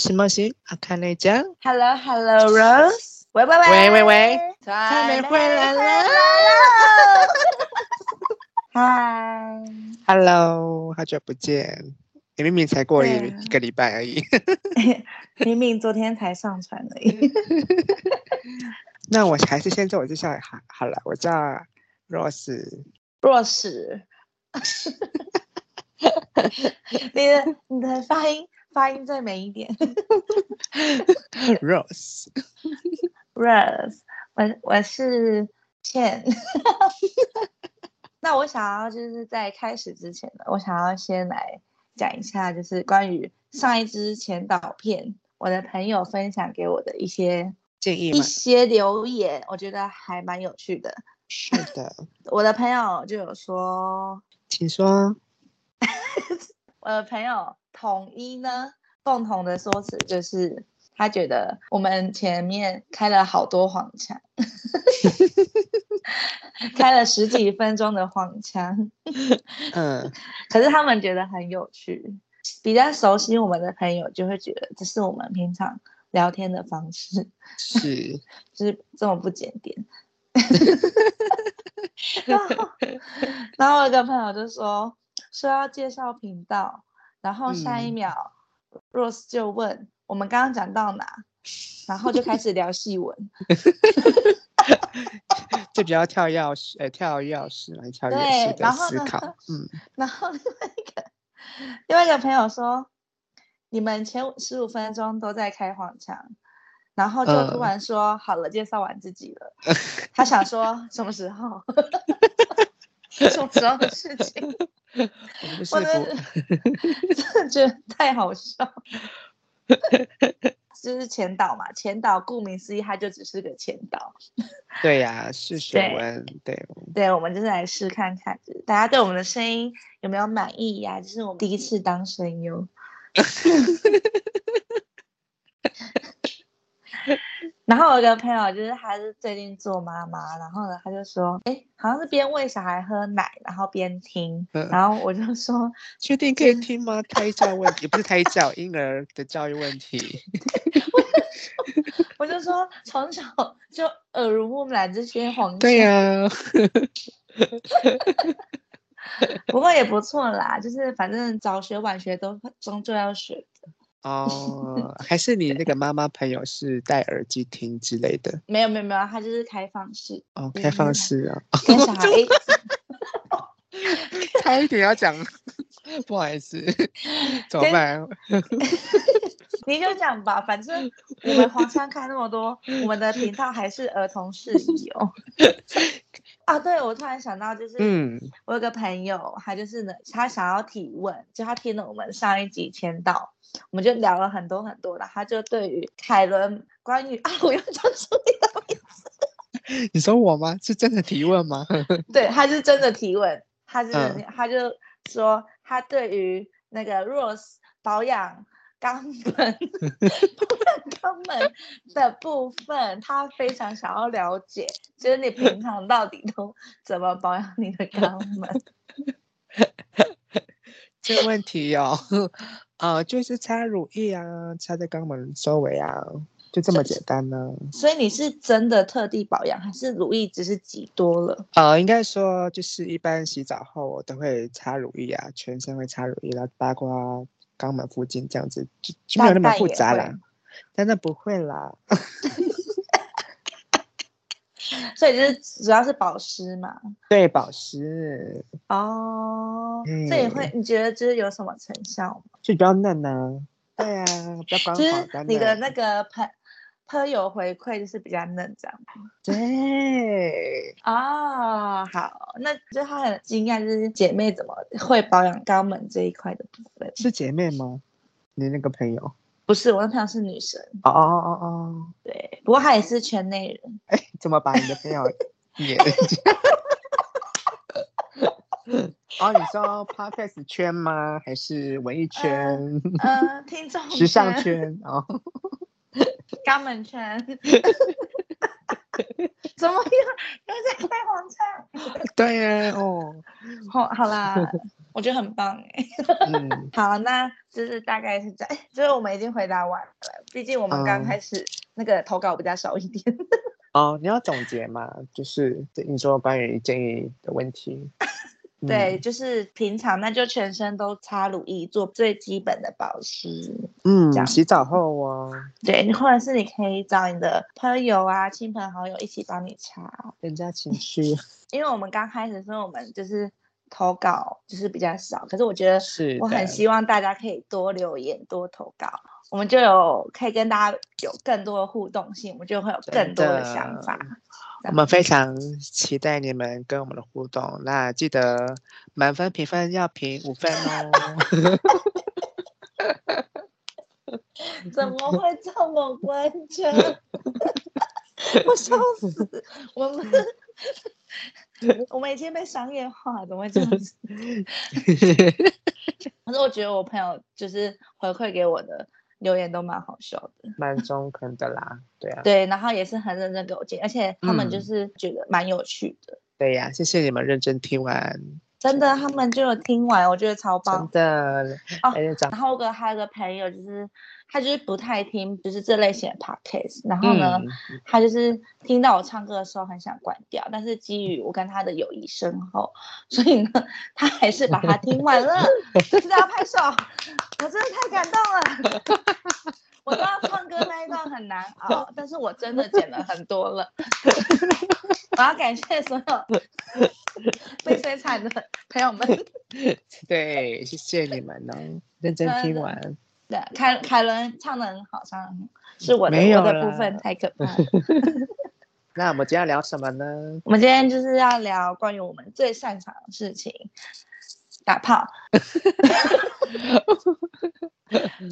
西莫西，阿卡内酱。Hello，Hello，Rose。喂喂喂喂喂喂，蔡美回来了。嗨，Hello，好久不见。你明明才过一一个礼拜而已。明明昨天才上传而已。那我还是先自我介绍好好了，我叫 Rose。Rose。你的你的发音发音再美一点。Rose。Rose，我我是倩。那我想要就是在开始之前呢，我想要先来讲一下，就是关于上一支前导片，我的朋友分享给我的一些建议，一些留言，我觉得还蛮有趣的。是的，我的朋友就有说，请说。我的朋友统一呢，共同的说辞就是，他觉得我们前面开了好多黄腔，开了十几分钟的黄腔，嗯，可是他们觉得很有趣。比较熟悉我们的朋友就会觉得这是我们平常聊天的方式，是，就是这么不检点。然后，然后我有个朋友就说。说要介绍频道，然后下一秒、嗯、Rose 就问我们刚刚讲到哪，然后就开始聊细文，就比较跳钥匙，呃，跳钥匙来跳钥匙的思考，嗯。然后另外一个另外一个朋友说，你们前十五分钟都在开黄腔，然后就突然说、呃、好了，介绍完自己了。他想说什么时候？什么时候的事情？我 真的觉得太好笑，就是前导嘛，前导顾名思义，它就只是个前导。对呀、啊，试水温，对对，我们就是来试看看，大家对我们的声音有没有满意呀、啊？就是我们第一次当声优。然后我有个朋友，就是他是最近做妈妈，然后呢，他就说，哎，好像是边喂小孩喝奶，然后边听，嗯、然后我就说，确定可以听吗？胎教问题不是胎教，婴儿的教育问题。我就说，从小就耳濡目染这些黄腔。对呀、啊。不过也不错啦，就是反正早学晚学都终究要学的。哦，还是你那个妈妈朋友是戴耳机听之类的？没有没有没有，他就是开放式。哦，开放式啊。跟小孩。差一点要讲，不好意思，怎么办？你就讲吧，反正我们黄山开那么多，我们的频道还是儿童适宜哦。啊，对，我突然想到，就是，嗯，我有个朋友，他就是呢，他想要提问，就他听了我们上一集签到，我们就聊了很多很多的，他就对于凯伦关于 啊，我要讲出你的名字，你说我吗？是真的提问吗？对，他是真的提问，他是、嗯、他就说他对于那个 Rose 保养。肛门，肛门的部分，他非常想要了解，就是你平 常到底都怎么保养你的肛门？这个问题哦，啊、呃，就是擦乳液啊，擦在肛门周围啊，就这么简单呢、啊。所以你是真的特地保养，还是乳液只是挤多了？呃，应该说就是一般洗澡后我都会擦乳液啊，全身会擦乳液，然后包括。肛门附近这样子就就没有那么复杂啦，但那不会啦。所以就是主要是保湿嘛。对，保湿。哦，这也会？你觉得就是有什么成效吗？就比较嫩呢、啊。对啊，比较光滑。就是你的那个喷。喝有回馈就是比较嫩，这样。对啊、哦，好，那就他很惊讶，就是姐妹怎么会保养肛门这一块的部分？是姐妹吗？你那个朋友？不是，我那朋友是女生。哦哦哦哦，对，不过她也是圈内人。哎，怎么把你的朋友 也？哦，你说 Podcast 圈吗？还是文艺圈？嗯、听众时尚圈哦。肛门圈，怎么又又在开黄腔？对呀，哦，好，好啦，我觉得很棒哎。嗯，好，那就是大概是这样，就是我们已经回答完了，毕竟我们刚开始那个投稿比较少一点。嗯、哦，你要总结嘛？就是你说关于建议的问题。对，就是平常那就全身都擦乳液，做最基本的保湿。嗯，洗澡后哦。对，或者是你可以找你的朋友啊、亲朋好友一起帮你擦。人家情绪。因为我们刚开始说我们就是投稿就是比较少，可是我觉得是我很希望大家可以多留言、多投稿，我们就有可以跟大家有更多的互动性，我们就会有更多的想法。我们非常期待你们跟我们的互动，那记得满分评分要评五分哦。怎么会这么关键？我笑死！我们我们已经被商业化，怎么会这样子？可是我觉得我朋友就是回馈给我的。留言都蛮好笑的，蛮中肯的啦，对啊，对，然后也是很认真给我建议，而且他们就是觉得蛮有趣的，嗯、对呀、啊，谢谢你们认真听完，真的，他们就有听完，我觉得超棒，真的哦。然后个还有个朋友就是。他就是不太听，就是这类型的 podcast。然后呢，嗯、他就是听到我唱歌的时候很想关掉，但是基于我跟他的友谊深厚，所以呢，他还是把它听完了。大家拍手，我真的太感动了。我知道唱歌那一段很难熬，但是我真的剪了很多了。我要感谢所有 被摧残的朋友们。对，谢谢你们能，认真听完。对，凯凯伦唱的很好，唱的很好，是我的我的部分太可怕了。那我们今天要聊什么呢？我们今天就是要聊关于我们最擅长的事情——打炮。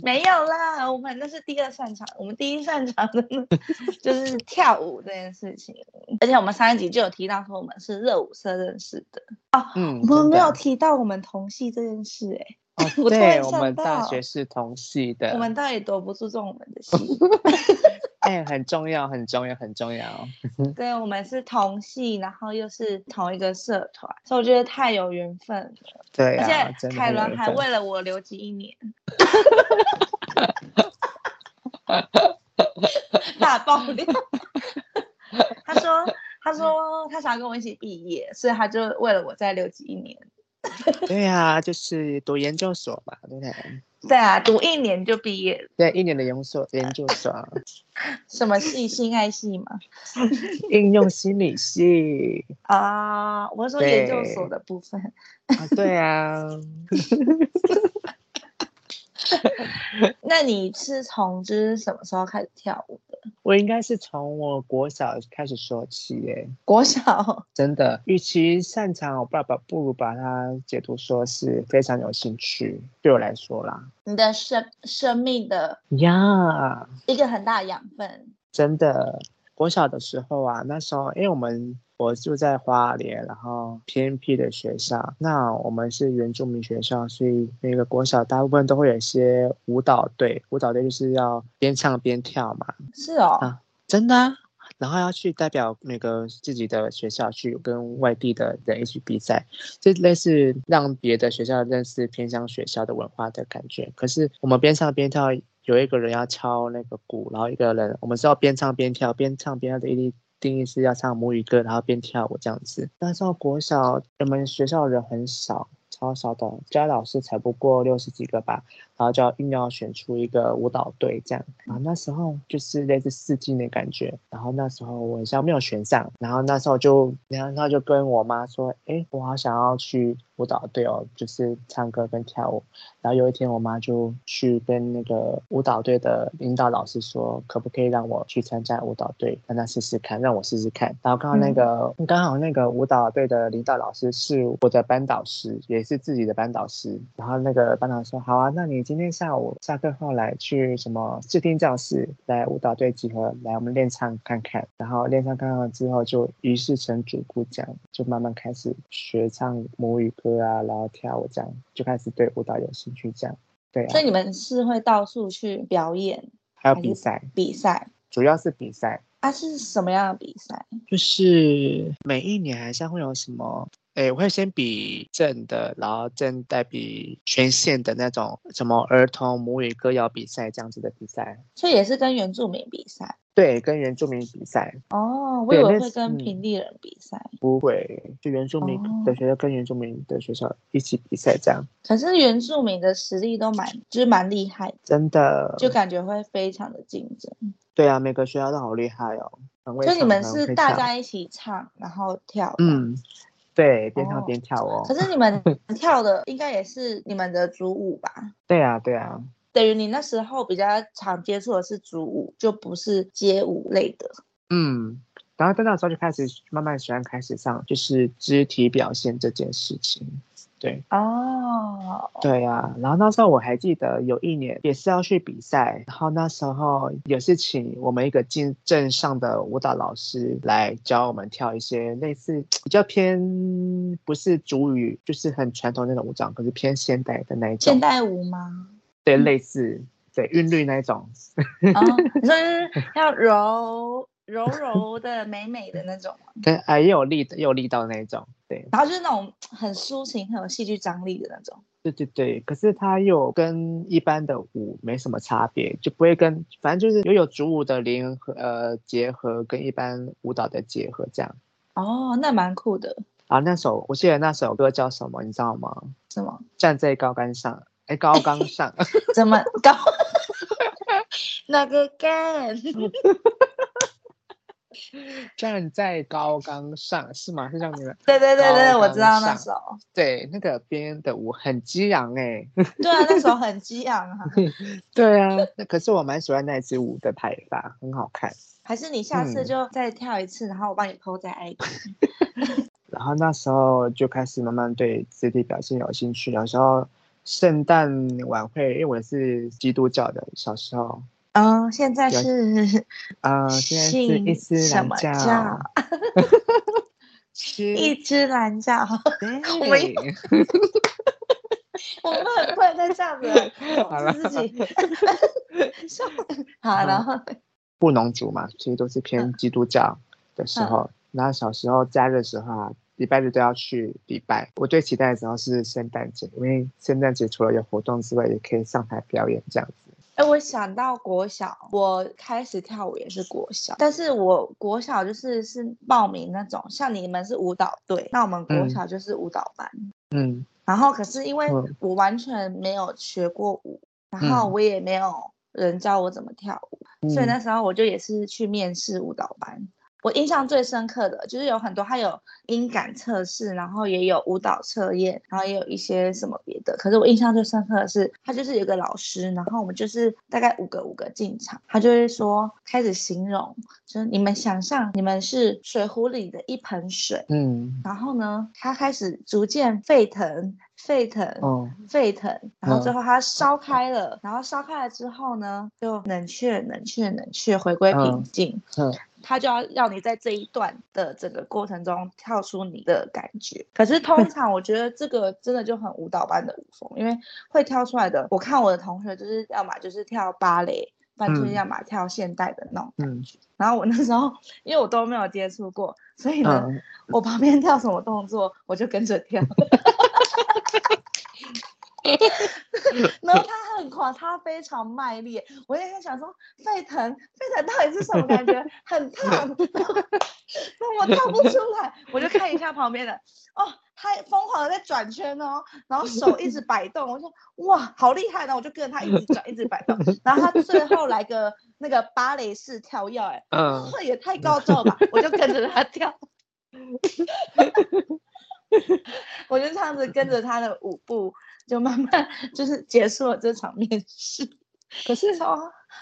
没有啦，我们那是第二擅长，我们第一擅长的就是跳舞这件事情。而且我们上一集就有提到说，我们是热舞社认识的哦。嗯，我们没有提到我们同系这件事、欸，对，我们大学是同系的。我们到底躲不注重我们的系？哎，很重要，很重要，很重要。对，我们是同系，然后又是同一个社团，所以我觉得太有缘分了。对、啊，而且凯伦还为了我留级一年，大爆料。他说：“他说他想要跟我一起毕业，所以他就为了我再留级一年。” 对呀、啊，就是读研究所嘛，对不对？对啊，读一年就毕业。对，一年的研究所，研究 所。什么系？性爱系吗？应用心理系。啊，我说研究所的部分。啊，对啊。那你是从就是什么时候开始跳舞的？我应该是从我国小开始说起耶。国小 真的，与其擅长，我爸爸不如把它解读说是非常有兴趣。对我来说啦，你的生生命的呀，一个很大的养分。真的，国小的时候啊，那时候因为我们。我住在花莲，然后偏僻的学校。那我们是原住民学校，所以那个国小大部分都会有一些舞蹈队。舞蹈队就是要边唱边跳嘛。是哦。啊，真的啊。然后要去代表那个自己的学校去跟外地的人一起比赛，就类似让别的学校认识偏乡学校的文化的感觉。可是我们边唱边跳，有一个人要敲那个鼓，然后一个人我们是要边唱边跳，边唱边跳的一定。定义是要唱母语歌，然后边跳舞这样子。那时候国小我们学校人很少，超少的，加老师才不过六十几个吧。然后就要硬要选出一个舞蹈队这样。然后那时候就是类似试镜的感觉。然后那时候我好像没有选上。然后那时候就，然后就跟我妈说：“哎，我好想要去舞蹈队哦，就是唱歌跟跳舞。”然后有一天我妈就去跟那个舞蹈队的领导老师说：“可不可以让我去参加舞蹈队，让他试试看，让我试试看。”然后刚好那个、嗯、刚好那个舞蹈队的领导老师是我的班导师，也是自己的班导师。然后那个班导师说：“好啊，那你。”今天下午下课后来去什么视听教室，来舞蹈队集合，来我们练唱看看。然后练唱看看之后，就于是成主顾，这样就慢慢开始学唱母语歌啊，然后跳舞这样，就开始对舞蹈有兴趣这样。对啊，所以你们是会到处去表演，还有比赛？比赛，主要是比赛。啊，是什么样的比赛？就是每一年好像会有什么。哎，我会先比正的，然后正再比全县的那种什么儿童母语歌谣比赛这样子的比赛，所以也是跟原住民比赛。对，跟原住民比赛。哦，我以为会跟平地人比赛。嗯，不会，就原住民的学校跟原住民的学校一起比赛这样。可是原住民的实力都蛮，就是蛮厉害，真的，就感觉会非常的竞争。对啊，每个学校都好厉害哦。就你们是大家一起唱，然后跳。嗯。对，边唱边跳哦。可是你们 跳的应该也是你们的主舞吧？对啊，对啊。等于你那时候比较常接触的是主舞，就不是街舞类的。嗯，然后在那时候就开始慢慢喜欢开始上，就是肢体表现这件事情。对哦，对呀、啊，然后那时候我还记得有一年也是要去比赛，然后那时候也是请我们一个进镇上的舞蹈老师来教我们跳一些类似比较偏不是主语，就是很传统那种舞蹈，可是偏现代的那一种。现代舞吗？对，类似对韵律那一种。哦，你说是要柔柔柔的、美美的那种吗？对，哎，又有力的，又有力道的那一种。对，然后就是那种很抒情、很有戏剧张力的那种。对对对，可是它又跟一般的舞没什么差别，就不会跟，反正就是又有主舞的联合呃结合，跟一般舞蹈的结合这样。哦，那蛮酷的。啊，那首我记得那首歌叫什么，你知道吗？什么？站在高杆上，哎，高岗上。怎么高？那个杆？站在高岗上是吗？是这样子的。对对对对，我知道那首。对，那个编的舞很激昂哎。对啊，那首很激昂啊。对啊，那可是我蛮喜欢那支舞的拍法，很好看。还是你下次就再跳一次，嗯、然后我帮你 po 在 IG。然后那时候就开始慢慢对肢体表现有兴趣。有时候圣诞晚会，因为我是基督教的，小时候。嗯，现在是啊，现在是伊斯兰教，伊斯兰教。我们我们不能再这样子了，自己。好，然后布农族嘛，其实都是偏基督教的时候。然后小时候假日的时候啊，礼拜日都要去礼拜。我最期待的时候是圣诞节，因为圣诞节除了有活动之外，也可以上台表演这样子。哎，我想到国小，我开始跳舞也是国小，但是我国小就是是报名那种，像你们是舞蹈队，那我们国小就是舞蹈班。嗯，然后可是因为我完全没有学过舞，嗯、然后我也没有人教我怎么跳舞，嗯、所以那时候我就也是去面试舞蹈班。我印象最深刻的就是有很多，他有音感测试，然后也有舞蹈测验，然后也有一些什么别的。可是我印象最深刻的是，他就是有个老师，然后我们就是大概五个五个进场，他就会说开始形容，就是你们想象你们是水壶里的一盆水，嗯，然后呢，他开始逐渐沸腾。沸腾，哦，沸腾，然后最后它烧开了，哦、然后烧开了之后呢，就冷却、冷却、冷却，回归平静。嗯，它就要让你在这一段的整个过程中跳出你的感觉。可是通 常我觉得这个真的就很舞蹈般的舞风，因为会跳出来的，我看我的同学就是要么就是跳芭蕾，不然就是要么跳现代的那种感觉。嗯、然后我那时候因为我都没有接触过，所以呢，嗯、我旁边跳什么动作，我就跟着跳。然后他很狂，他非常卖力。我也在想说，沸腾，沸腾到底是什么感觉？很烫。那我跳不出来，我就看一下旁边的，哦，他疯狂的在转圈哦，然后手一直摆动。我说哇，好厉害！然后我就跟着他一直转，一直摆动。然后他最后来个那个芭蕾式跳跃，哎，嗯，这也太高招了吧！我就跟着他跳。我就这样子跟着他的舞步，就慢慢就是结束了这场面试。可是超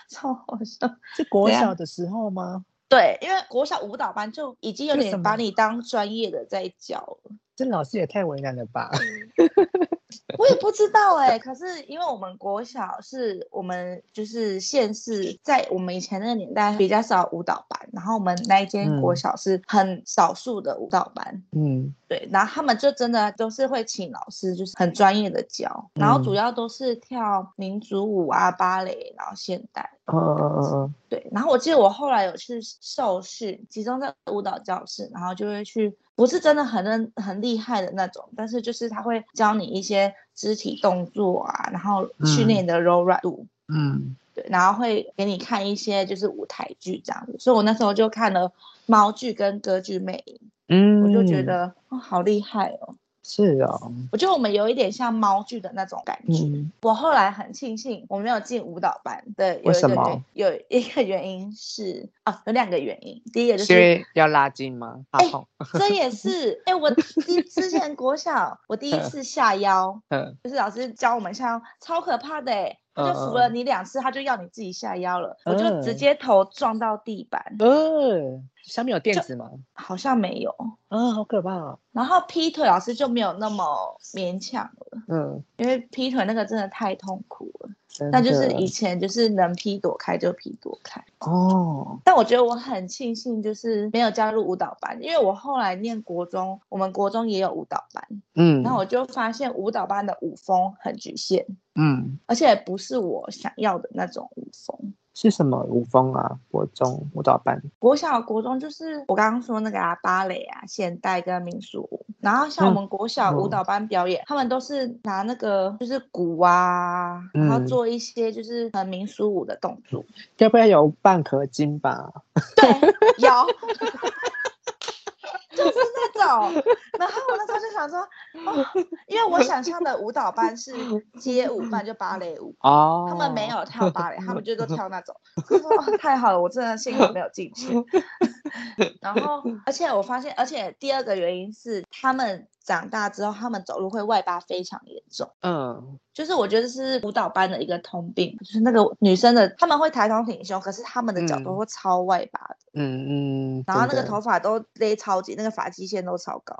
超好笑，是国小的时候吗？对，因为国小舞蹈班就已经有点把你当专业的在教了。这老师也太为难了吧！我也不知道哎、欸，可是因为我们国小是我们就是县市，在我们以前那个年代比较少舞蹈班，然后我们那一间国小是很少数的舞蹈班，嗯，对，然后他们就真的都是会请老师，就是很专业的教，然后主要都是跳民族舞啊、芭蕾，然后现代。嗯嗯嗯嗯，对。然后我记得我后来有去受训，集中在舞蹈教室，然后就会去，不是真的很很厉害的那种，但是就是他会教你一些肢体动作啊，然后训练你的柔软度。嗯，对。然后会给你看一些就是舞台剧这样子，所以我那时候就看了猫剧跟歌剧魅影。嗯，我就觉得哦，好厉害哦。是哦，我觉得我们有一点像猫剧的那种感觉。嗯、我后来很庆幸我没有进舞蹈班。的，有一个原有一个原因是啊，有两个原因。第一个就是因为要拉筋吗？哎、欸，这也是哎、欸，我第之前国小我第一次下腰，嗯，就是老师教我们下腰，超可怕的哎。他就扶了你两次，他就要你自己下腰了，嗯、我就直接头撞到地板。嗯，下面有垫子吗？好像没有。嗯，好可怕哦。然后劈腿老师就没有那么勉强了。嗯，因为劈腿那个真的太痛苦了。那就是以前就是能劈躲开就劈躲开。哦。但我觉得我很庆幸，就是没有加入舞蹈班，因为我后来念国中，我们国中也有舞蹈班。嗯。然后我就发现舞蹈班的舞风很局限。嗯，而且不是我想要的那种舞风。是什么舞风啊？国中舞蹈班，国小国中就是我刚刚说那个啊，芭蕾啊，现代跟民俗舞。然后像我们国小舞蹈班表演，嗯、他们都是拿那个就是鼓啊，嗯、然后做一些就是很民俗舞的动作。要不要有半壳金吧？对，有。就是那种，然后我那时候就想说，哦，因为我想象的舞蹈班是街舞班，就芭蕾舞哦，他们没有跳芭蕾，他们就都跳那种。我说、哦、太好了，我真的幸好没有进去。然后，而且我发现，而且第二个原因是他们。长大之后，他们走路会外八非常严重。嗯，就是我觉得是舞蹈班的一个通病，就是那个女生的他们会抬头挺胸，可是他们的脚都会超外八的。嗯嗯。然后那个头发都勒超紧，那个发际线都超高。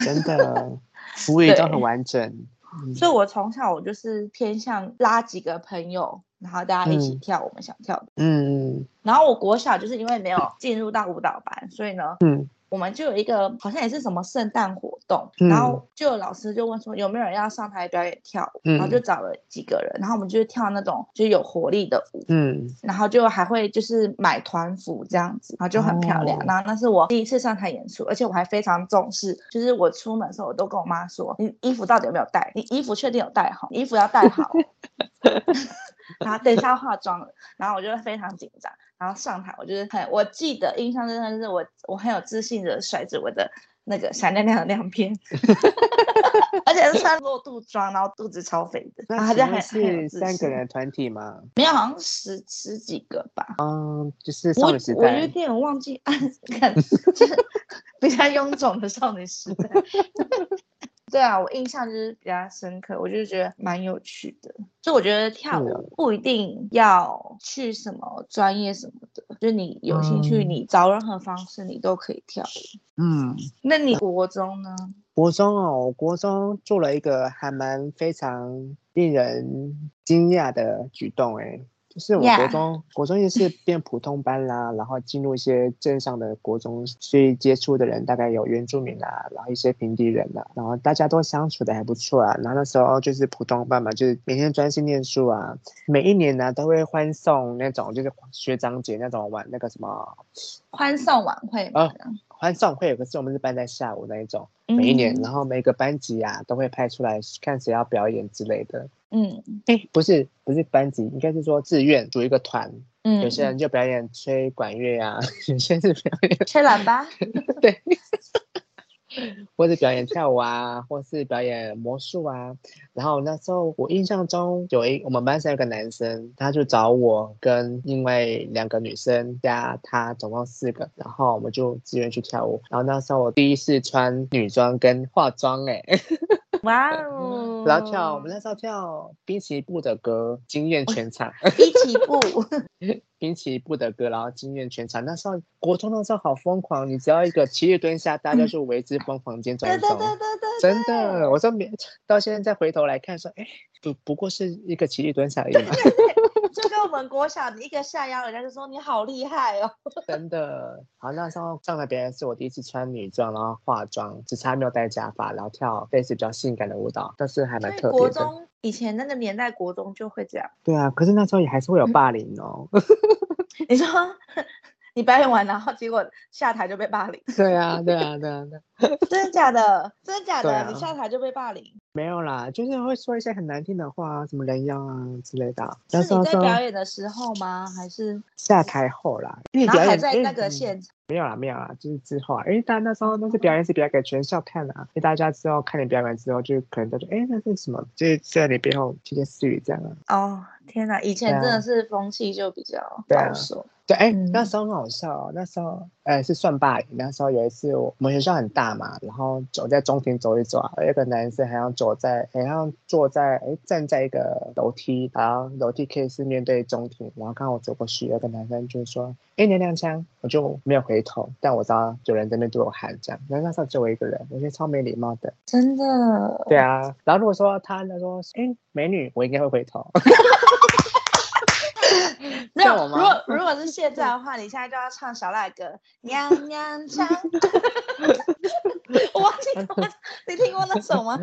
真的，服务也都很完整。嗯、所以，我从小我就是偏向拉几个朋友，然后大家一起跳我们想跳的。嗯。然后我国小就是因为没有进入到舞蹈班，所以呢，嗯。我们就有一个好像也是什么圣诞活动，嗯、然后就有老师就问说有没有人要上台表演跳舞，嗯、然后就找了几个人，然后我们就跳那种就有活力的舞，嗯，然后就还会就是买团服这样子，然后就很漂亮。哦、然后那是我第一次上台演出，而且我还非常重视，就是我出门的时候我都跟我妈说，你衣服到底有没有带？你衣服确定有带好？衣服要带好。然后等一下要化妆了，然后我就非常紧张。然后上台，我就是很，我记得印象真的是我，我很有自信的甩着我的那个闪亮亮的亮片 而且是穿露肚装，然后肚子超肥的。那请问是三个人的团体吗？没有，好像十十几个吧。嗯，就是少女时代。我，我有点忘记，看就是比较臃肿的少女时代。对啊，我印象就是比较深刻，我就觉得蛮有趣的。就我觉得跳舞不一定要去什么专业什么的，就你有兴趣，你找任何方式你都可以跳舞。嗯，那你国中呢？国中哦，我国中做了一个还蛮非常令人惊讶的举动，哎。就是我国中.国中也是变普通班啦，然后进入一些镇上的国中，所以接触的人大概有原住民啦，然后一些平地人啦，然后大家都相处的还不错啊。然后那时候就是普通班嘛，就是每天专心念书啊。每一年呢都会欢送那种就是学长姐那种晚那个什么欢送晚会啊。欢送会，可是我们是办在下午那一种，每一年，嗯、然后每个班级啊都会派出来看谁要表演之类的。嗯，哎，不是不是班级，应该是说自愿组一个团。嗯，有些人就表演吹管乐啊，有些人是表演 吹喇叭。对。或者表演跳舞啊，或是表演魔术啊。然后那时候我印象中有一我们班上有个男生，他就找我跟另外两个女生加他，总共四个。然后我们就自愿去跳舞。然后那时候我第一次穿女装跟化妆，哎，哇哦！然后跳我们那时候跳滨崎步的歌，惊艳全场。滨崎步。滨崎步的歌，然后惊艳全场。那时候国中那时候好疯狂，你只要一个七日蹲下，大家就为之疯狂尖转走。真的，我说没，到现在再回头来看，说，哎，不不过是一个七日蹲下而已嘛。就跟我们国小你一个下腰，人家就说你好厉害哦。真的，好，那时候上台表演是我第一次穿女装，然后化妆，只差没有戴假发，然后跳类似比较性感的舞蹈，但是还蛮特别的。以前那个年代国中就会这样。对啊，可是那时候也还是会有霸凌哦。你说。你表演完，然后结果下台就被霸凌。对啊，对啊，对啊，对。真的假的？真的假的？啊、你下台就被霸凌？没有啦，就是会说一些很难听的话啊，什么人妖啊之类的。是你在表演的时候吗？还是下台后啦？然后还在那个现场？没有啦，没有啦，就是之后啊。因为大家那时候那是表演是表演给全校看的啊，因为大家之后看你表演之后，就可能都说，哎，那是什么？就是在你背后窃窃私语这样啊。哦，天哪！以前真的是风气就比较保守。对，哎，那时候很好笑哦。那时候，哎，是算霸凌。那时候有一次，我们学校很大嘛，然后走在中庭走一走啊，有一个男生好像走在，好像坐在，哎，站在一个楼梯，然后楼梯可以是面对中庭，然后刚好我走过去，有个男生就说，哎，娘娘腔，我就没有回头，但我知道有人在那对我喊这样。那那时候只有我一个人，我觉得超没礼貌的。真的？对啊。然后如果说他他说，哎，美女，我应该会回头。没有，如果如果是现在的话，你现在就要唱小赖歌 《娘娘腔》。我忘记过，你听过那首吗？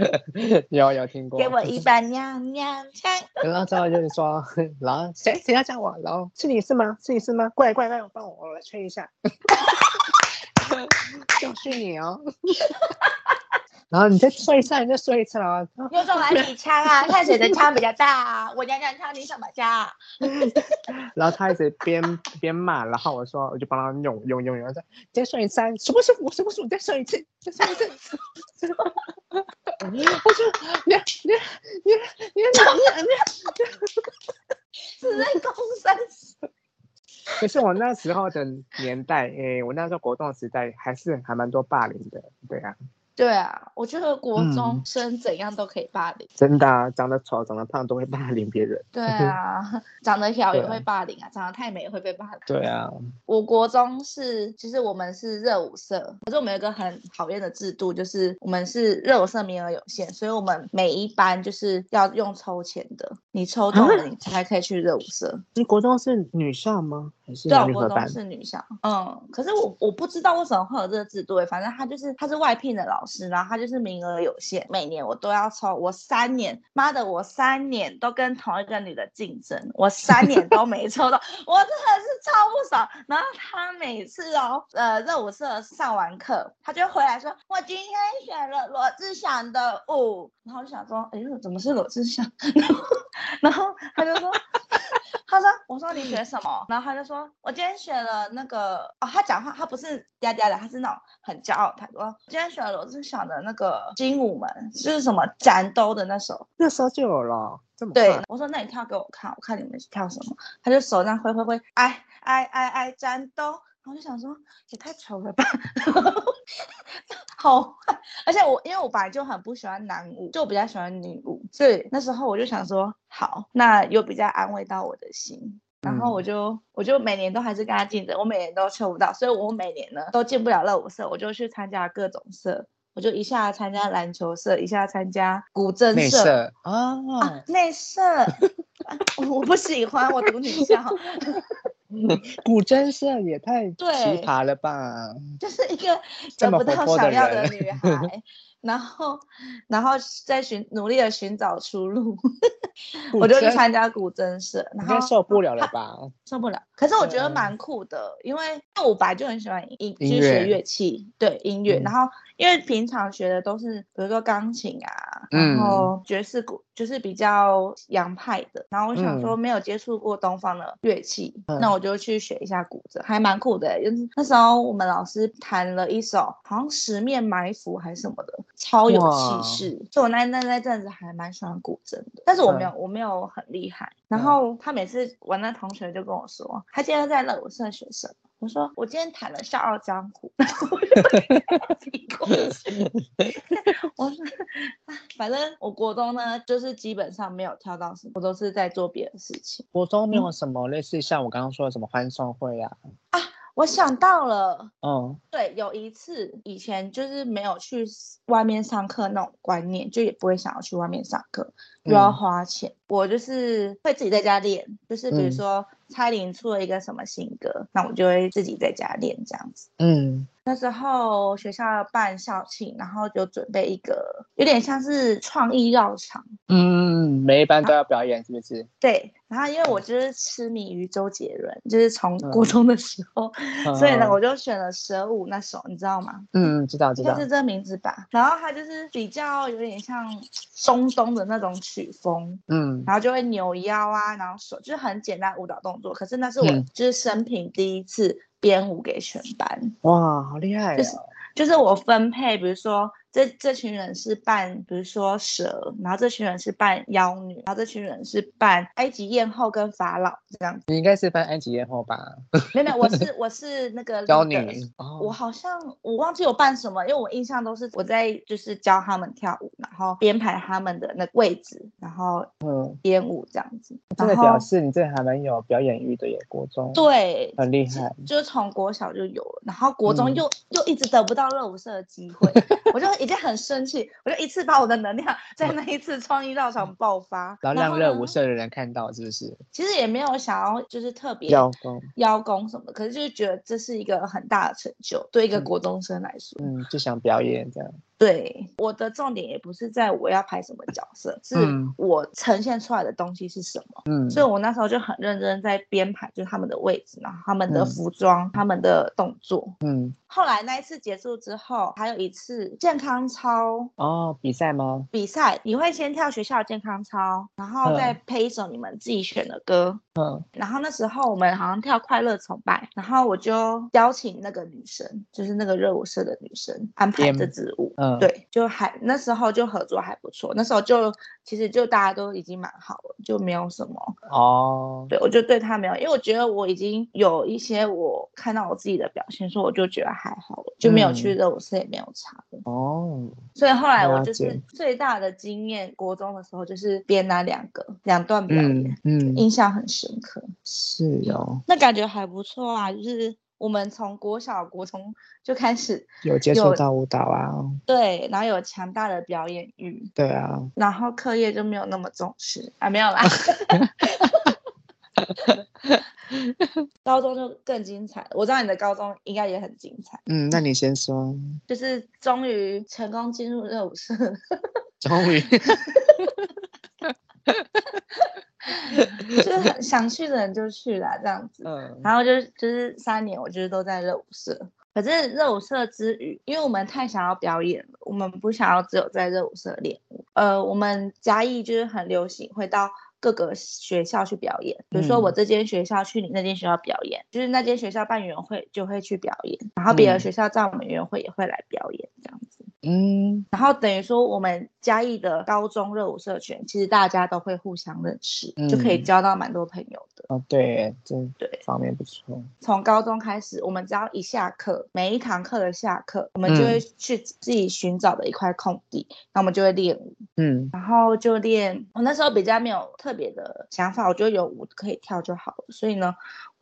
有有听过。给我一把娘娘腔。然后之后就是说，然后谁谁要叫我？然后是你是吗？是你是吗？过来过来，帮我帮我，我来吹一下。就是你哦。然后你再说一次，你再说一次了。有种来比枪啊，看谁的枪比较大啊！我娘娘枪，你什么枪？然后他一直边边骂，然后我说，我就帮他用用用用，再再说一次，什么舒服什么舒服，再说一次，再说一次。我说你你你你你你你，是在公山。可是我那时候的年代，诶，我那时候国中时代还是还蛮多霸凌的，对啊。对啊，我觉得国中生怎样都可以霸凌。嗯、真的啊，长得丑、长得胖都会霸凌别人。对啊，长得小也会霸凌啊，长得太美也会被霸凌。对啊，我国中是，其实我们是热舞社，可是我们有一个很讨厌的制度，就是我们是热舞社名额有限，所以我们每一班就是要用抽签的，你抽中了你才可以去热舞社。你国中是女校吗？还是对，我国中是女校。嗯，可是我我不知道为什么会有这个制度，反正他就是他是外聘的老。老师，然后他就是名额有限，每年我都要抽。我三年，妈的，我三年都跟同一个女的竞争，我三年都没抽到，我真的是超不爽。然后他每次哦，呃，热舞社上完课，他就回来说，我今天选了罗志祥的舞，然后想说，哎，怎么是罗志祥？然后他就说。他说：“我说你学什么？”然后他就说：“我今天选了那个哦。”他讲话他不是嗲嗲的，他是那种很骄傲。他说：“今天选了罗志祥的那个《精武门》，就是什么战斗的那首，那时候就有了。这么对，我说那你跳给我看，我看你们跳什么。”他就手这样挥挥挥，哎哎哎哎，战斗。我就想说，也太丑了吧，好，而且我因为我本来就很不喜欢男舞，就我比较喜欢女舞，所以那时候我就想说，好，那又比较安慰到我的心，然后我就、嗯、我就每年都还是跟他竞争，我每年都抽不到，所以我每年呢都进不了热舞社，我就去参加各种社，我就一下参加篮球社，一下参加古筝社，内社哦、啊，内社，我不喜欢，我读女校。古筝社也太奇葩了吧！就是一个找不到想要的女孩，然后，然后再寻努力的寻找出路，我就去参加古筝社，然后受不了了吧？受不了。可是我觉得蛮酷的，因为我本来就很喜欢音，就是学乐器，对音乐，然后。因为平常学的都是，比如说钢琴啊，然后爵士鼓，就是比较洋派的。然后我想说，没有接触过东方的乐器，嗯、那我就去学一下古筝，还蛮酷的。就是那时候我们老师弹了一首，好像十面埋伏还是什么的，超有气势。所以我那那那阵子还蛮喜欢古筝的，但是我没有，嗯、我没有很厉害。然后他每次我那同学就跟我说，他今天在热舞社学什么？我说我今天弹了《笑傲江湖》，我说，反正我国中呢，就是基本上没有跳到什么，我都是在做别的事情。国中没有什么类似像我刚刚说的什么欢送会啊？啊，我想到了，嗯，对，有一次以前就是没有去外面上课那种观念，就也不会想要去外面上课。又要花钱。嗯、我就是会自己在家练，就是比如说蔡琳出了一个什么新歌，那我就会自己在家练这样子。嗯。那时候学校要办校庆，然后就准备一个有点像是创意绕场。嗯，每一班都要表演，是不是？对。然后因为我就是痴迷于周杰伦，就是从国中的时候，嗯、所以呢，我就选了《蛇舞》那首，你知道吗？嗯，知道知道。就是这名字吧。然后它就是比较有点像中东的那种曲风。嗯。然后就会扭腰啊，然后手就是很简单舞蹈动作。可是那是我就是生平第一次。编舞给全班，哇，好厉害啊！就是就是我分配，比如说。这这群人是扮，比如说蛇，然后这群人是扮妖女，然后这群人是扮埃及艳后跟法老这样子。你应该是扮埃及艳后吧？没有没有，我是我是那个妖女。我好像我忘记我扮什么，因为我印象都是我在就是教他们跳舞，然后编排他们的那个位置，然后嗯编舞这样子。这个表示你这还蛮有表演欲的耶，国中对，很厉害，就是从国小就有了，然后国中又、嗯、又一直得不到热舞社的机会，我就。已经很生气，我就一次把我的能量在那一次创意道场爆发，然后让热舞社的人看到，是不是？其实也没有想要就是特别邀功。邀功什么，可是就是觉得这是一个很大的成就，对一个国中生来说，嗯，就想表演这样。对，我的重点也不是在我要拍什么角色，是我呈现出来的东西是什么。嗯，所以我那时候就很认真在编排，就是他们的位置，然后他们的服装、嗯、他们的动作。嗯，后来那一次结束之后，还有一次健康操哦，比赛吗？比赛，你会先跳学校的健康操，然后再配一首你们自己选的歌。嗯，然后那时候我们好像跳快乐崇拜，然后我就邀请那个女生，就是那个热舞社的女生安排这支舞。嗯。对，就还那时候就合作还不错，那时候就其实就大家都已经蛮好了，就没有什么哦。对，我就对他没有，因为我觉得我已经有一些我看到我自己的表现，所以我就觉得还好了，就没有去热舞社也没有差哦。所以后来我就是最大的经验，国中的时候就是编那两个两段表演，嗯，印象很深刻。是哦，那感觉还不错啊，就是。我们从国小、国中就开始有接触到舞蹈啊，对，然后有强大的表演欲，对啊，然后课业就没有那么重视啊，没有啦，高中就更精彩。我知道你的高中应该也很精彩，嗯，那你先说，就是终于成功进入热舞社，终于。就是很想去的人就去了这样子，嗯，然后就就是三年，我就是都在热舞社。可是热舞社之余，因为我们太想要表演了，我们不想要只有在热舞社练舞。呃，我们嘉义就是很流行，会到各个学校去表演。比如说我这间学校去你那间学校表演，嗯、就是那间学校办园会就会去表演，然后别的学校在我们园会也会来表演这样子。嗯，然后等于说我们嘉义的高中热舞社群，其实大家都会互相认识，嗯、就可以交到蛮多朋友的。哦，对，这对方面不错。从高中开始，我们只要一下课，每一堂课的下课，我们就会去自己寻找的一块空地，那、嗯、我们就会练舞。嗯，然后就练。我那时候比较没有特别的想法，我觉得有舞可以跳就好了。所以呢，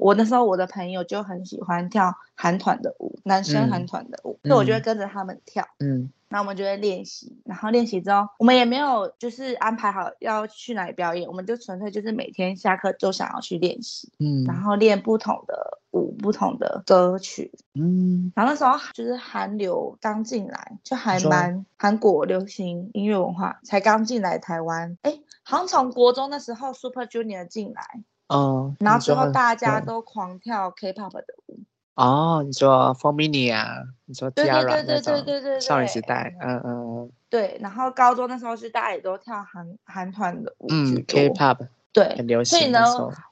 我那时候我的朋友就很喜欢跳韩团的舞，男生韩团的舞，嗯、所以我就会跟着他们跳。嗯。那我们就会练习，然后练习之后，我们也没有就是安排好要去哪里表演，我们就纯粹就是每天下课就想要去练习，嗯，然后练不同的舞、不同的歌曲，嗯，然后那时候就是韩流刚进来，就还蛮韩国流行音乐文化才刚进来台湾，哎，好像从国中的时候 Super Junior 进来，嗯，然后之后大家都狂跳 K-pop 的舞。哦，你说 4Minute 啊？你说 T-ara 对对对对对对少女时代，嗯嗯对，然后高中那时候是大家也都跳韩韩团的舞，嗯，K-pop，对，很流行。所以呢，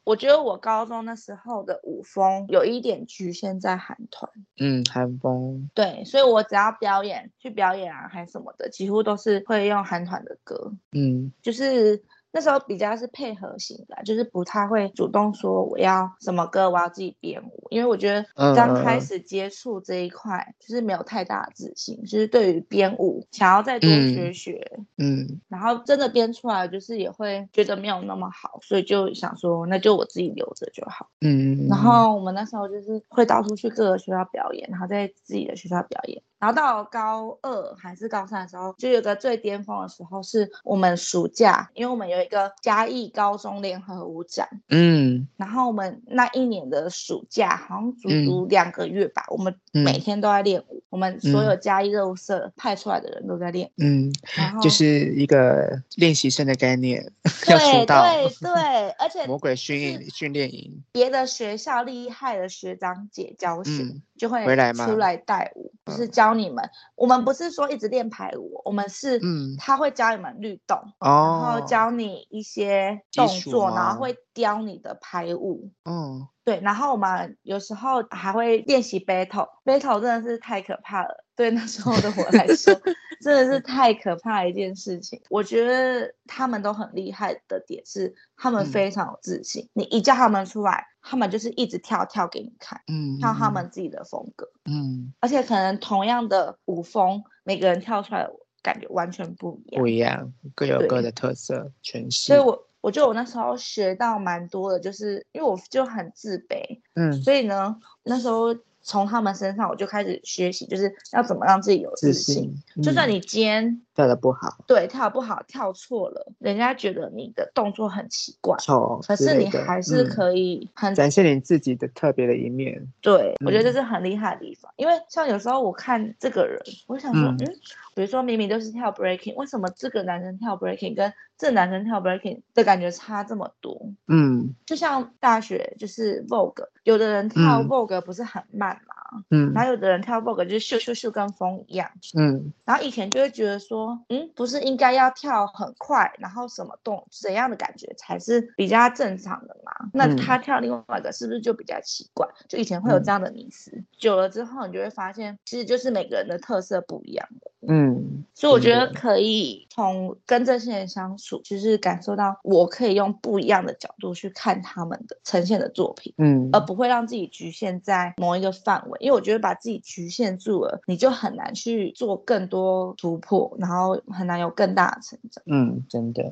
我觉得我高中那时候的舞风有一点局限在韩团，嗯，韩风。对，所以我只要表演去表演啊，还什么的，几乎都是会用韩团的歌，嗯，就是。那时候比较是配合型的，就是不太会主动说我要什么歌，我要自己编舞，因为我觉得刚开始接触这一块，就是没有太大的自信，就是对于编舞想要再多学学，嗯，嗯，然后真的编出来，就是也会觉得没有那么好，所以就想说那就我自己留着就好，嗯，然后我们那时候就是会到处去各个学校表演，然后在自己的学校表演。然后到高二还是高三的时候，就有个最巅峰的时候，是我们暑假，因为我们有一个嘉义高中联合舞展，嗯，然后我们那一年的暑假好像足足两个月吧，嗯、我们每天都在练舞，嗯、我们所有嘉义热舞社派出来的人都在练，嗯，然后就是一个练习生的概念，对对 对，而且魔鬼训练训练营，别的学校厉害的学长姐教学。嗯就会出来带舞，就是教你们。我们不是说一直练排舞，我们是，嗯他会教你们律动，然后教你一些动作，然后会雕你的排舞。嗯，对。然后我们有时候还会练习 battle，battle 真的是太可怕了。对那时候的我来说，真的是太可怕的一件事情。我觉得他们都很厉害的点是，他们非常有自信。你一叫他们出来。他们就是一直跳跳给你看，嗯，跳他们自己的风格，嗯，而且可能同样的舞风，每个人跳出来的感觉完全不一样，不一样，各有各的特色诠释。所以我我觉得我那时候学到蛮多的，就是因为我就很自卑，嗯，所以呢，那时候。从他们身上，我就开始学习，就是要怎么让自己有自信。自信嗯、就算你今天跳的不好，对，跳的不好，跳错了，人家觉得你的动作很奇怪，哦，可是你还是可以很、嗯、展现你自己的特别的一面。对，嗯、我觉得这是很厉害的地方。因为像有时候我看这个人，我想说，嗯，嗯，比如说明明都是跳 breaking，为什么这个男生跳 breaking 跟这男生跳 breaking 的感觉差这么多？嗯，就像大学就是 Vogue，有的人跳 Vogue 不是很慢。嘛嗯，然后有的人跳 Vogue 就是咻咻咻跟风一样，嗯，然后以前就会觉得说，嗯，不是应该要跳很快，然后什么动怎样的感觉才是比较正常的嘛？那他跳另外一个是不是就比较奇怪？就以前会有这样的迷思，嗯、久了之后你就会发现，其实就是每个人的特色不一样的，嗯，所以我觉得可以从跟这些人相处，就是感受到我可以用不一样的角度去看他们的呈现的作品，嗯，而不会让自己局限在某一个范围。因为我觉得把自己局限住了，你就很难去做更多突破，然后很难有更大的成长。嗯，真的。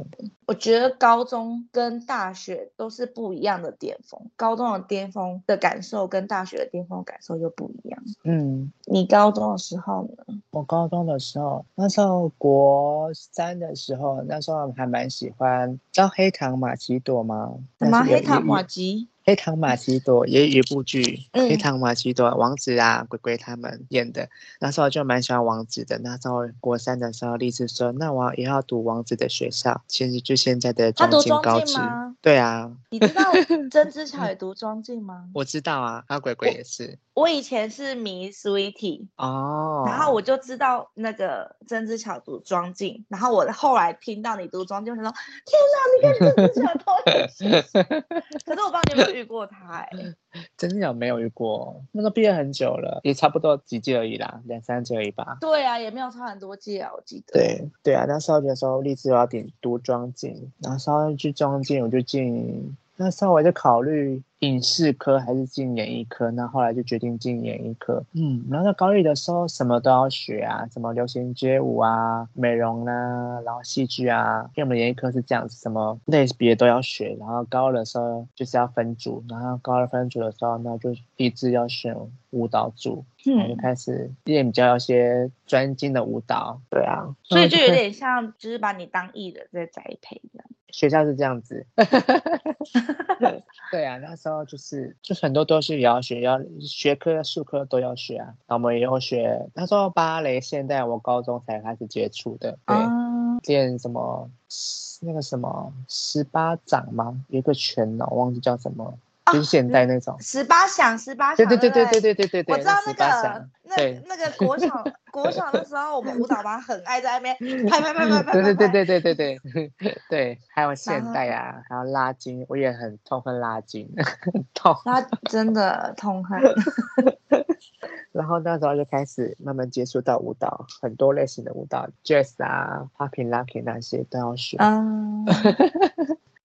我觉得高中跟大学都是不一样的巅峰，高中的巅峰的感受跟大学的巅峰感受又不一样。嗯，你高中的时候呢？我高中的时候，那时候国三的时候，那时候还蛮喜欢，知道黑糖玛奇朵吗？什么黑糖玛奇？黑糖玛奇朵也有一部剧，嗯、黑糖玛奇朵王子啊，鬼鬼他们演的。那时候就蛮喜欢王子的。那时候国三的时候，立志说，那我也要读王子的学校，其实就现在的中进高职。对啊，你知道曾之乔也读中进吗？我知道啊，他鬼鬼也是。我，我以前是迷 Sweetie 哦，然后我就知道那个曾之乔读中正，然后我后来听到你读中正，我就说天哪，你跟曾之乔同。可是我不知道你有没有。遇过他哎、欸，真的有没有遇过？那个毕业很久了，也差不多几届而已啦，两三届而已吧。对啊，也没有差很多届啊，我记得。对对啊，那时候的时候立志要点读装进，然后稍微去装进，我就进。那稍微就考虑影视科还是进演艺科，那后来就决定进演艺科。嗯，然后在高一的时候什么都要学啊，什么流行街舞啊、美容啊，然后戏剧啊。因为我们演艺科是这样子，什么类别都要学。然后高二的时候就是要分组，然后高二分组的时候，那就立志要选舞蹈组，然后就开始练比较一些专精的舞蹈。对啊，所以就有点像，就是把你当艺人在栽培这样。学校是这样子，对啊，那时候就是就很多东西也要学，要学科、术科都要学啊。然后我们也有学，那时候芭蕾现代，我高中才开始接触的，对，练、uh、什么那个什么十八掌吗？有一个拳呢，我忘记叫什么。就是现代那种十八响，十八响，对对对对对对对对对，我知道那个那那个国小 国小的时候，我们舞蹈班很爱在那边 拍拍拍拍拍。对对对对对对对对，还有现代啊，还有拉筋，我也很痛恨拉筋，痛。拉真的痛恨。然后那时候就开始慢慢接触到舞蹈，很多类型的舞蹈，Jazz 啊，Popping、Locking 那些都要学。嗯。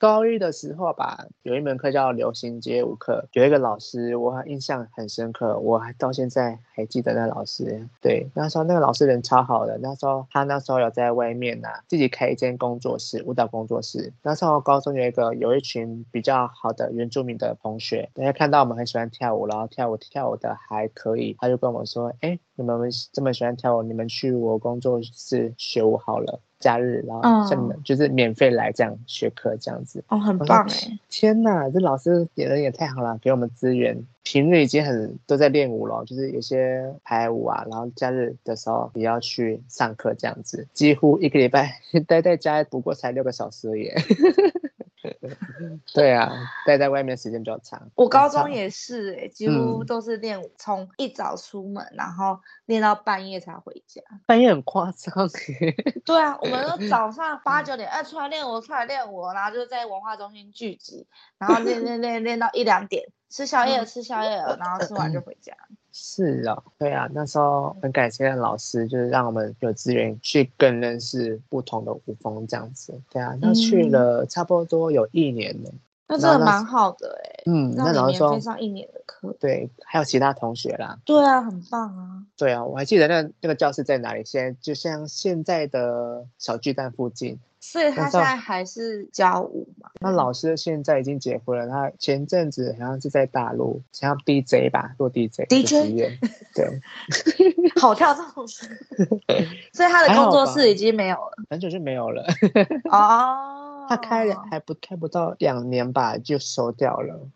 高一的时候吧，有一门课叫流行街舞课，有一个老师我印象很深刻，我还到现在还记得那老师。对，那时候那个老师人超好的，那时候他那时候有在外面呐、自己开一间工作室，舞蹈工作室。那时候高中有一个有一群比较好的原住民的同学，大家看到我们很喜欢跳舞，然后跳舞跳舞的还可以，他就跟我说：“哎，你们这么喜欢跳舞，你们去我工作室学舞好了。”假日，然后像就是免费来这样学课这样子哦，很棒哎！天哪，这老师点的也太好了，给我们资源。平日已经很都在练舞了，就是有些排舞啊，然后假日的时候也要去上课这样子，几乎一个礼拜 待在家不过才六个小时而已。对啊，待在外面时间比较长。我高中也是哎、欸，几乎都是练舞，从、嗯、一早出门，然后练到半夜才回家。半夜很夸张。对啊，我们都 早上八九点，哎、啊，出来练舞，出来练舞，然后就在文化中心聚集，然后练练练练到一两点，吃宵夜吃宵夜了，然后吃完就回家。是啊，对啊，那时候很感谢老师，就是让我们有资源去更认识不同的舞风这样子。对啊，那去了差不多有一年了，嗯、那真的蛮好的哎、欸。嗯，那老师说上一年的课，对，还有其他同学啦。对啊，很棒啊。对啊，我还记得那那个教室在哪里，现在就像现在的小巨蛋附近。所以他现在还是教舞嘛？那老师现在已经结婚了，他前阵子好像是在大陆，像 DJ 吧，做 DJ。DJ。对。好跳这种事。所以他的工作室已经没有了。很久就没有了。哦。他开了还不开不到两年吧，就收掉了。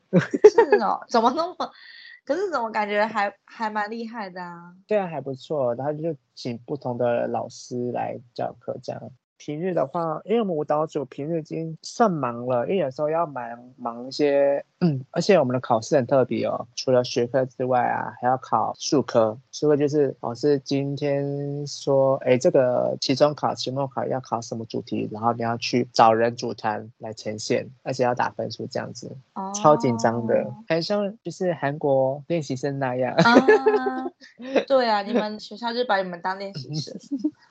是哦，怎么那么？可是怎么感觉还还蛮厉害的啊？对啊，还不错。他就请不同的老师来教课，这样。平日的话，因为我们舞蹈组平日已经算忙了，因为有时候要忙忙一些，嗯，而且我们的考试很特别哦，除了学科之外啊，还要考术科。术科就是老师今天说，哎，这个期中考、期末考要考什么主题，然后你要去找人组团来呈现，而且要打分数这样子，哦、超紧张的，很像就是韩国练习生那样。啊对啊，你们学校就把你们当练习生。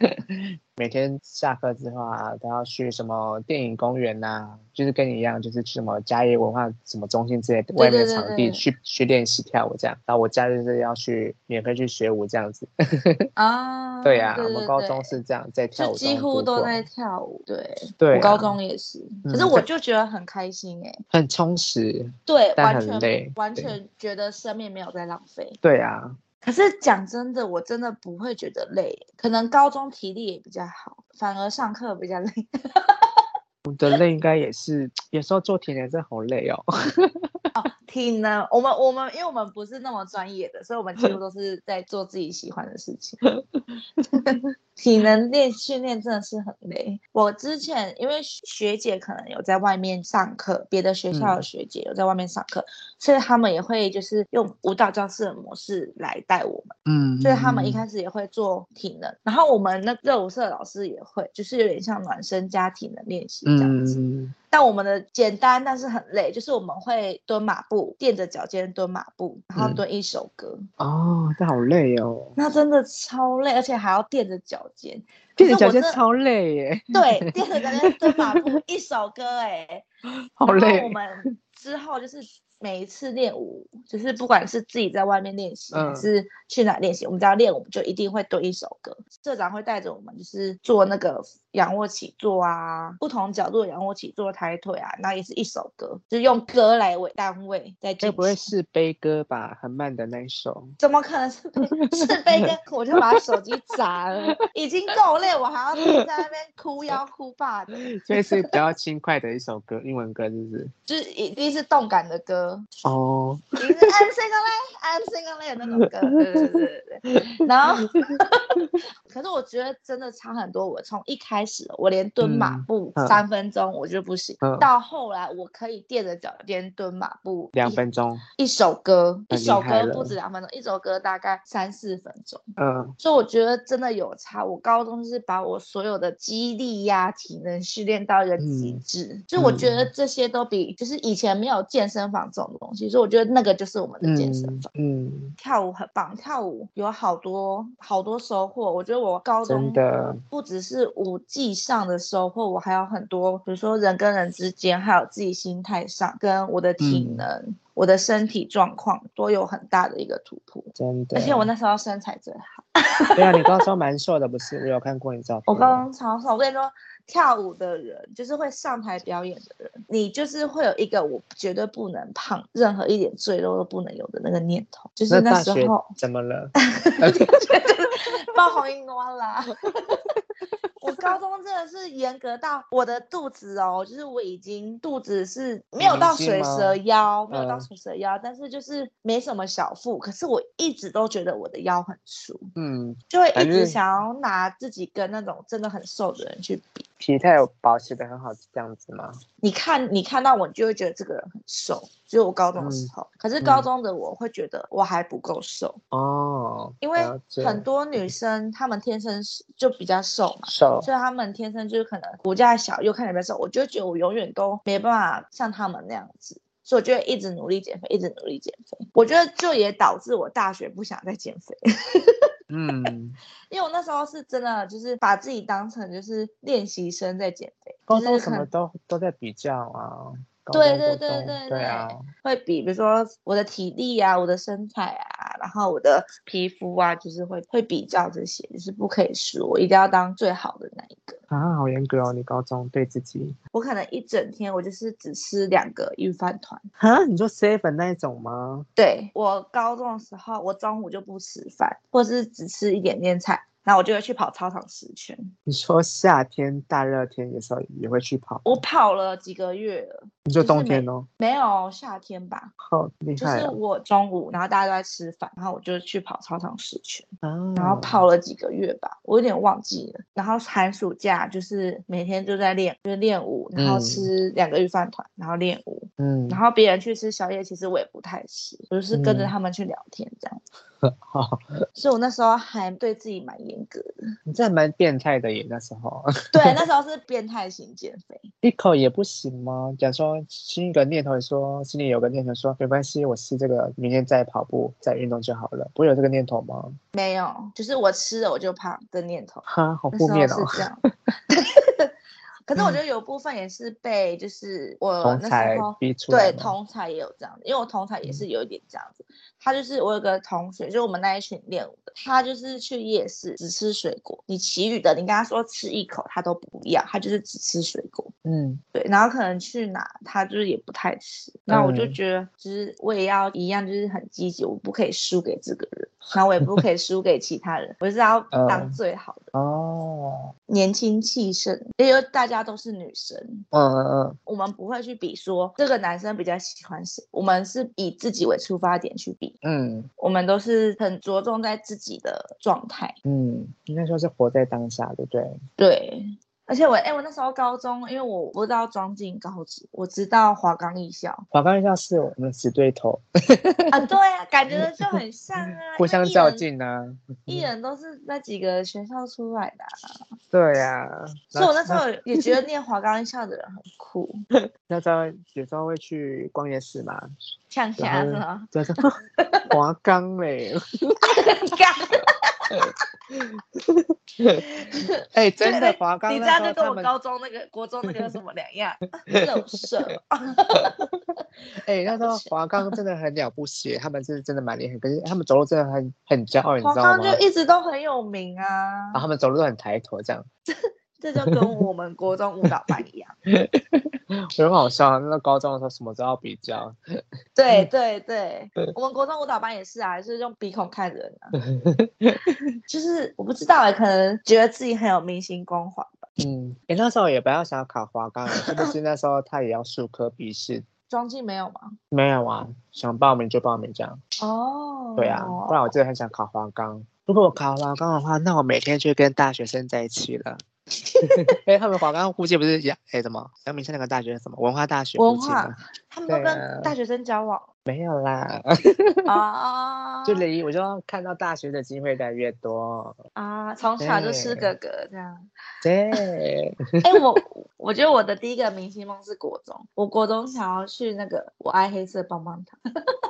每天下课之后啊，都要去什么电影公园呐、啊，就是跟你一样，就是去什么家业文化什么中心之类的外面的场地去去练习跳舞这样。然后我家就是要去免费去学舞这样子。啊，对呀、啊，我们高中是这样在跳舞，几乎都在跳舞。对，对、啊，我高中也是，可是我就觉得很开心哎、欸，很充实。对，但很累，完全完全觉得生命没有在浪费。对啊。可是讲真的，我真的不会觉得累。可能高中体力也比较好，反而上课比较累。我的累应该也是，有时候做体能真的好累哦。哦，体能，我们我们因为我们不是那么专业的，所以我们几乎都是在做自己喜欢的事情。体能练训练真的是很累。我之前因为学姐可能有在外面上课，别的学校的学姐有在外面上课，嗯，所以他们也会就是用舞蹈教室的模式来带我们。嗯，所以他们一开始也会做体能，然后我们那热舞社老师也会，就是有点像暖身加体能练习这样子。嗯但我们的简单，但是很累，就是我们会蹲马步，垫着脚尖蹲马步，然后蹲一首歌。嗯、哦，这好累哦。那真的超累，而且还要垫着脚尖，垫着脚尖超累耶。对，垫着脚尖蹲马步一首歌，哎，好累。我们之后就是。每一次练舞，就是不管是自己在外面练习，还是去哪练习，嗯，我们只要练舞，就一定会蹲一首歌。社长会带着我们，就是做那个仰卧起坐啊，不同角度的仰卧起坐、抬腿啊，那也是一首歌，就是用歌来为单位在进行。这不会是悲歌吧？很慢的那一首？怎么可能是悲？是悲歌？我就把手机砸了，已经够累，我还要在那边哭腰 哭爸的。所以是比较轻快的一首歌，英文歌是不是？就是一定是动感的歌。哦，你是 I'm single I'm single 那种歌，对对对对对。然后，可是我觉得真的差很多。我从一开始，我连蹲马步三分钟我就不行，嗯，到后来我可以垫着脚尖蹲马步两分钟。一首歌，一首歌不止两分钟，一首歌大概三四分钟。嗯，所以我觉得真的有差。我高中是把我所有的肌力呀、体能训练到一个极致，嗯，就我觉得这些都比就是以前没有健身房。这种东西，所以我觉得那个就是我们的健身房。嗯，嗯，跳舞很棒，跳舞有好多好多收获。我觉得我高中的不只是舞际上的收获，我还有很多，比如说人跟人之间，还有自己心态上，跟我的体能、嗯、我的身体状况都有很大的一个突破。真的，而且我那时候身材最好。对啊，你高中 蛮瘦的，不是？我有看过你照片。我高中超瘦，我跟你说。跳舞的人就是会上台表演的人，你就是会有一个我绝对不能胖，任何一点赘肉都不能有的那个念头。就是那时候怎么了？爆红音多啦！我高中真的是严格到我的肚子哦，就是我已经肚子是没有到水蛇腰，没有到水蛇腰，但是就是没什么小腹，可是我一直都觉得我的腰很粗，嗯，就会一直想要拿自己跟那种真的很瘦的人去比。体态有保持的很好，是这样子吗？你看，你看到我，你就会觉得这个人很瘦。只有我高中的时候，嗯、可是高中的我会觉得我还不够瘦。哦，因为很多女生她们天生就比较瘦嘛，瘦，所以她们天生就是可能骨架小又看起来瘦，我就觉得我永远都没办法像她们那样子，所以我就会一直努力减肥，一直努力减肥。我觉得就也导致我大学不想再减肥。嗯，因为我那时候是真的，就是把自己当成就是练习生在减肥，高中什么都都在比较啊。对对对对对，对啊，会比，比如说我的体力啊，我的身材啊，然后我的皮肤啊，就是会会比较这些，就是不可以输，我一定要当最好的那一个啊，好严格哦，你高中对自己，我可能一整天我就是只吃两个御饭团啊，你说 seven 那一种吗？对，我高中的时候，我中午就不吃饭，或是只吃一点点菜。那我就会去跑操场十圈。你说夏天大热天的时候也会去跑？我跑了几个月了。你说冬天哦？没有夏天吧？好厉害！就是我中午，然后大家都在吃饭，然后我就去跑操场十圈，然后跑了几个月吧，我有点忘记了。然后寒暑假就是每天就在练，就是练舞，然后吃两个御饭团，然后练舞。嗯。然后别人去吃宵夜，其实我也不太吃，我就是跟着他们去聊天这样。好，所以我那时候还对自己蛮严格的。你这蛮变态的耶，那时候。对，那时候是变态型减肥。一口也不行吗？假如说心一个念头，说心里有个念头，说没关系，我吃这个，明天再跑步再运动就好了。不会有这个念头吗？没有，就是我吃了我就胖的念头。哈，好负面哦。是这样。可是我觉得有部分也是被，就是我那时候逼出来。对，同才也有这样子，因为我同才也是有一点这样子。他就是我有个同学，就是我们那一群练舞的，他就是去夜市只吃水果，你其余的你跟他说吃一口，他都不要，他就是只吃水果。嗯，对，然后可能去哪他就是也不太吃，那我就觉得就是我也要一样，就是很积极，我不可以输给这个人，然后我也不可以输给其他人，我是要 当最好的。哦，年轻气盛，因为大家都是女生。嗯嗯嗯，我们不会去比说这个男生比较喜欢谁，我们是以自己为出发点去比。嗯，我们都是很着重在自己的状态。嗯，应该说是活在当下，对不对？对，而且我，哎，我那时候高中，因为我不知道庄敬高职，我知道华冈艺校。华冈艺校是我们死对头。啊，对啊，感觉就很像啊，互相较劲啊。艺人都是那几个学校出来的啊。对呀，所以我那时候也觉得念华冈艺校的人很酷。那时候有时候会去逛夜市嘛。呛虾是吗？就是华冈嘞。哎，真的华冈，你这样就跟我高中那个、国中那个有什么两样？肉色。哎，那时候华冈真的很了不起，他们是真的蛮厉害，可是他们走路真的很很骄傲，你知道吗？华冈就一直都很有名啊。然后他们走路都很抬头，这样。这就跟我们国中舞蹈班一样，很好笑。那高中的时候什么都要比较，对 对对，我们国中舞蹈班也是啊，就是用鼻孔看人啊。就是我不知道哎，可能觉得自己很有明星光环吧。嗯，哎，那时候也不要想要考华冈，是不是那时候他也要术科笔试？庄敬没有吗？没有啊，想报名就报名这样。哦，对啊，不然我真的很想考华冈。如果我考华冈的话，那我每天就跟大学生在一起了。哎，他们华冈估计不是杨哎什么阳明山那个大学什么文化大学？文化他们都跟大学生交往？啊、没有啦。啊，就离我就看到大学的机会越来越多啊，从小就吃哥哥这样。对。哎、欸，我我觉得我的第一个明星梦是国中，我国中想要去那个我爱黑色棒棒糖。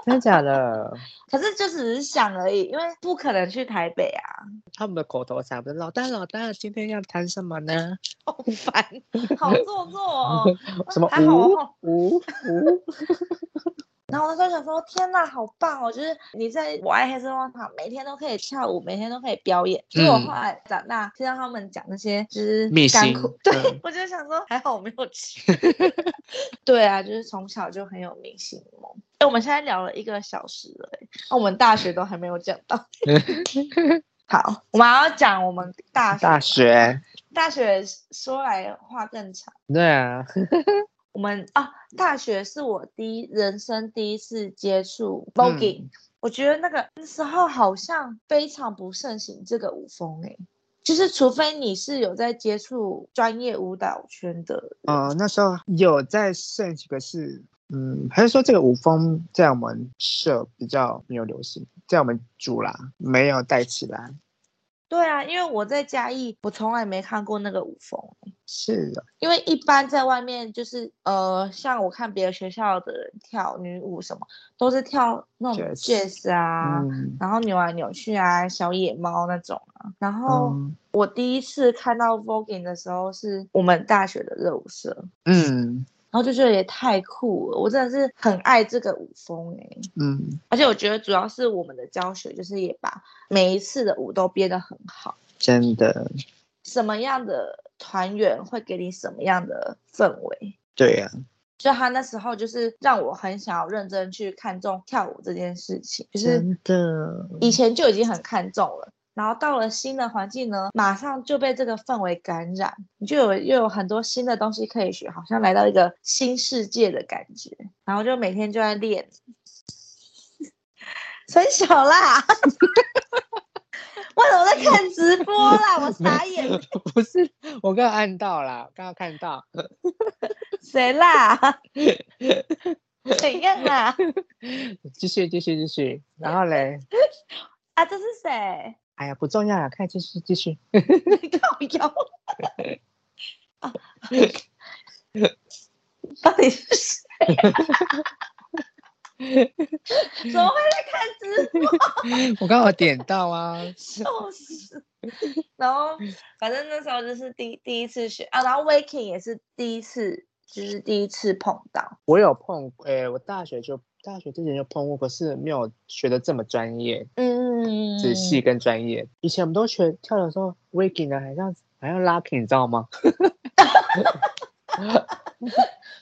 真的假的？可是就只是想而已，因为不可能去台北啊。他们的口头禅不是老大老大，今天要谈什么呢？好烦，好做作哦。什么五五五？然后我那时候想说，天哪，好棒哦！就是你在我爱黑色棒棒糖，每天都可以跳舞，每天都可以表演。所以我后来长大听到他们讲那些就是甘苦，对、嗯、我就想说，还好我没有去。对啊，就是从小就很有明星梦。哎，我们现在聊了一个小时了，哎，我们大学都还没有讲到。好，我们要讲我们大学。大学，大学说来话更长。对啊。我们啊，大学是我第一人生第一次接触 voguing，嗯，我觉得那个那时候好像非常不盛行这个舞风诶，就是除非你是有在接触专业舞蹈圈的，呃，那时候有在盛行，可是嗯，还是说这个舞风在我们社比较没有流行，在我们组啦没有带起来。对啊，因为我在嘉义，我从来没看过那个舞风。是的，因为一般在外面就是呃，像我看别的学校的人跳女舞什么，都是跳那种 jazz 啊，嗯、然后扭来扭去啊，小野猫那种啊。然后我第一次看到 voguing 的时候，是我们大学的热舞社。嗯。然后就觉得也太酷了，我真的是很爱这个舞风哎、欸，嗯，而且我觉得主要是我们的教学，就是也把每一次的舞都编得很好，真的。什么样的团员会给你什么样的氛围？对呀、啊，所以他那时候就是让我很想要认真去看重跳舞这件事情，就是真的，以前就已经很看重了。然后到了新的环境呢，马上就被这个氛围感染，你就有又有很多新的东西可以学，好像来到一个新世界的感觉。然后就每天就在练，三小啦，为什么在看直播啦？我傻眼。不是，我刚刚按到了，刚刚看到。谁啦？怎样啊？继续继续继续，然后嘞？啊，这是谁？哎呀，不重要了，看继续继续。靠腰。啊，到底是谁？怎么会在看直播？我刚好点到啊。笑死。然后，反正那时候就是第第一次学啊，然后 waking 也是第一次，就是第一次碰到。我有碰，哎、欸，我大学就大学之前就碰过，可是没有学的这么专业。嗯。仔细跟专业，以前我们都学跳的时候，waking 的，好像好像 locking，你知道吗？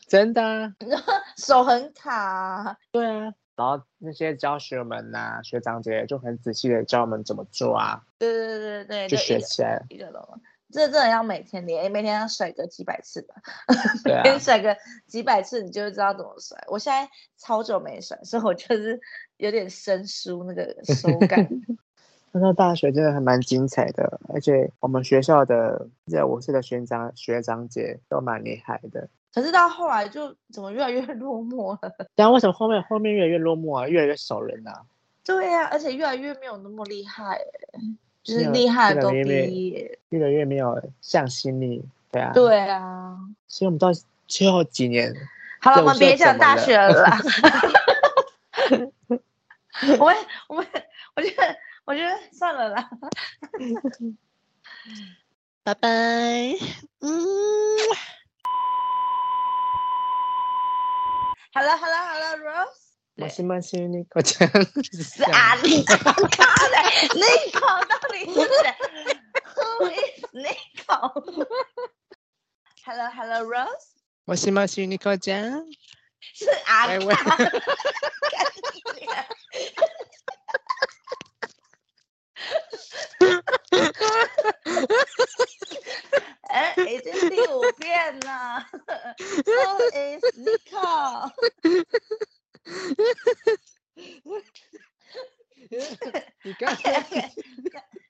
真的、啊，手很卡。对啊，然后那些教学们呐、啊，学长姐就很仔细的教我们怎么做啊。对对对对，就学起来了。一个龙，这真的要每天练，每天要甩个几百次吧。对啊，甩个几百次，你就知道怎么甩。我现在超久没甩，所以我就是有点生疏那个手感。那大学真的还蛮精彩的，而且我们学校的在我是的学长学长姐都蛮厉害的。可是到后来就怎么越来越落寞了？但为什么后面后面越来越落寞啊？越来越少人啊？对呀、啊，而且越来越没有那么厉害，就是厉害的都毕业，越来越没有向心力。对啊，对啊。所以我们到最后几年，好了，我们别讲大学了啦。我们我们我觉得。我觉得算了啦，拜拜。嗯，Hello，Hello，Hello，Rose。もしもしニコちゃん。啊，你怎么搞的？你搞到底是谁？Who is Nico？Hello，Hello，Rose。もしもしニコちゃん。是阿卡。哎，已经第五遍了。 you got it.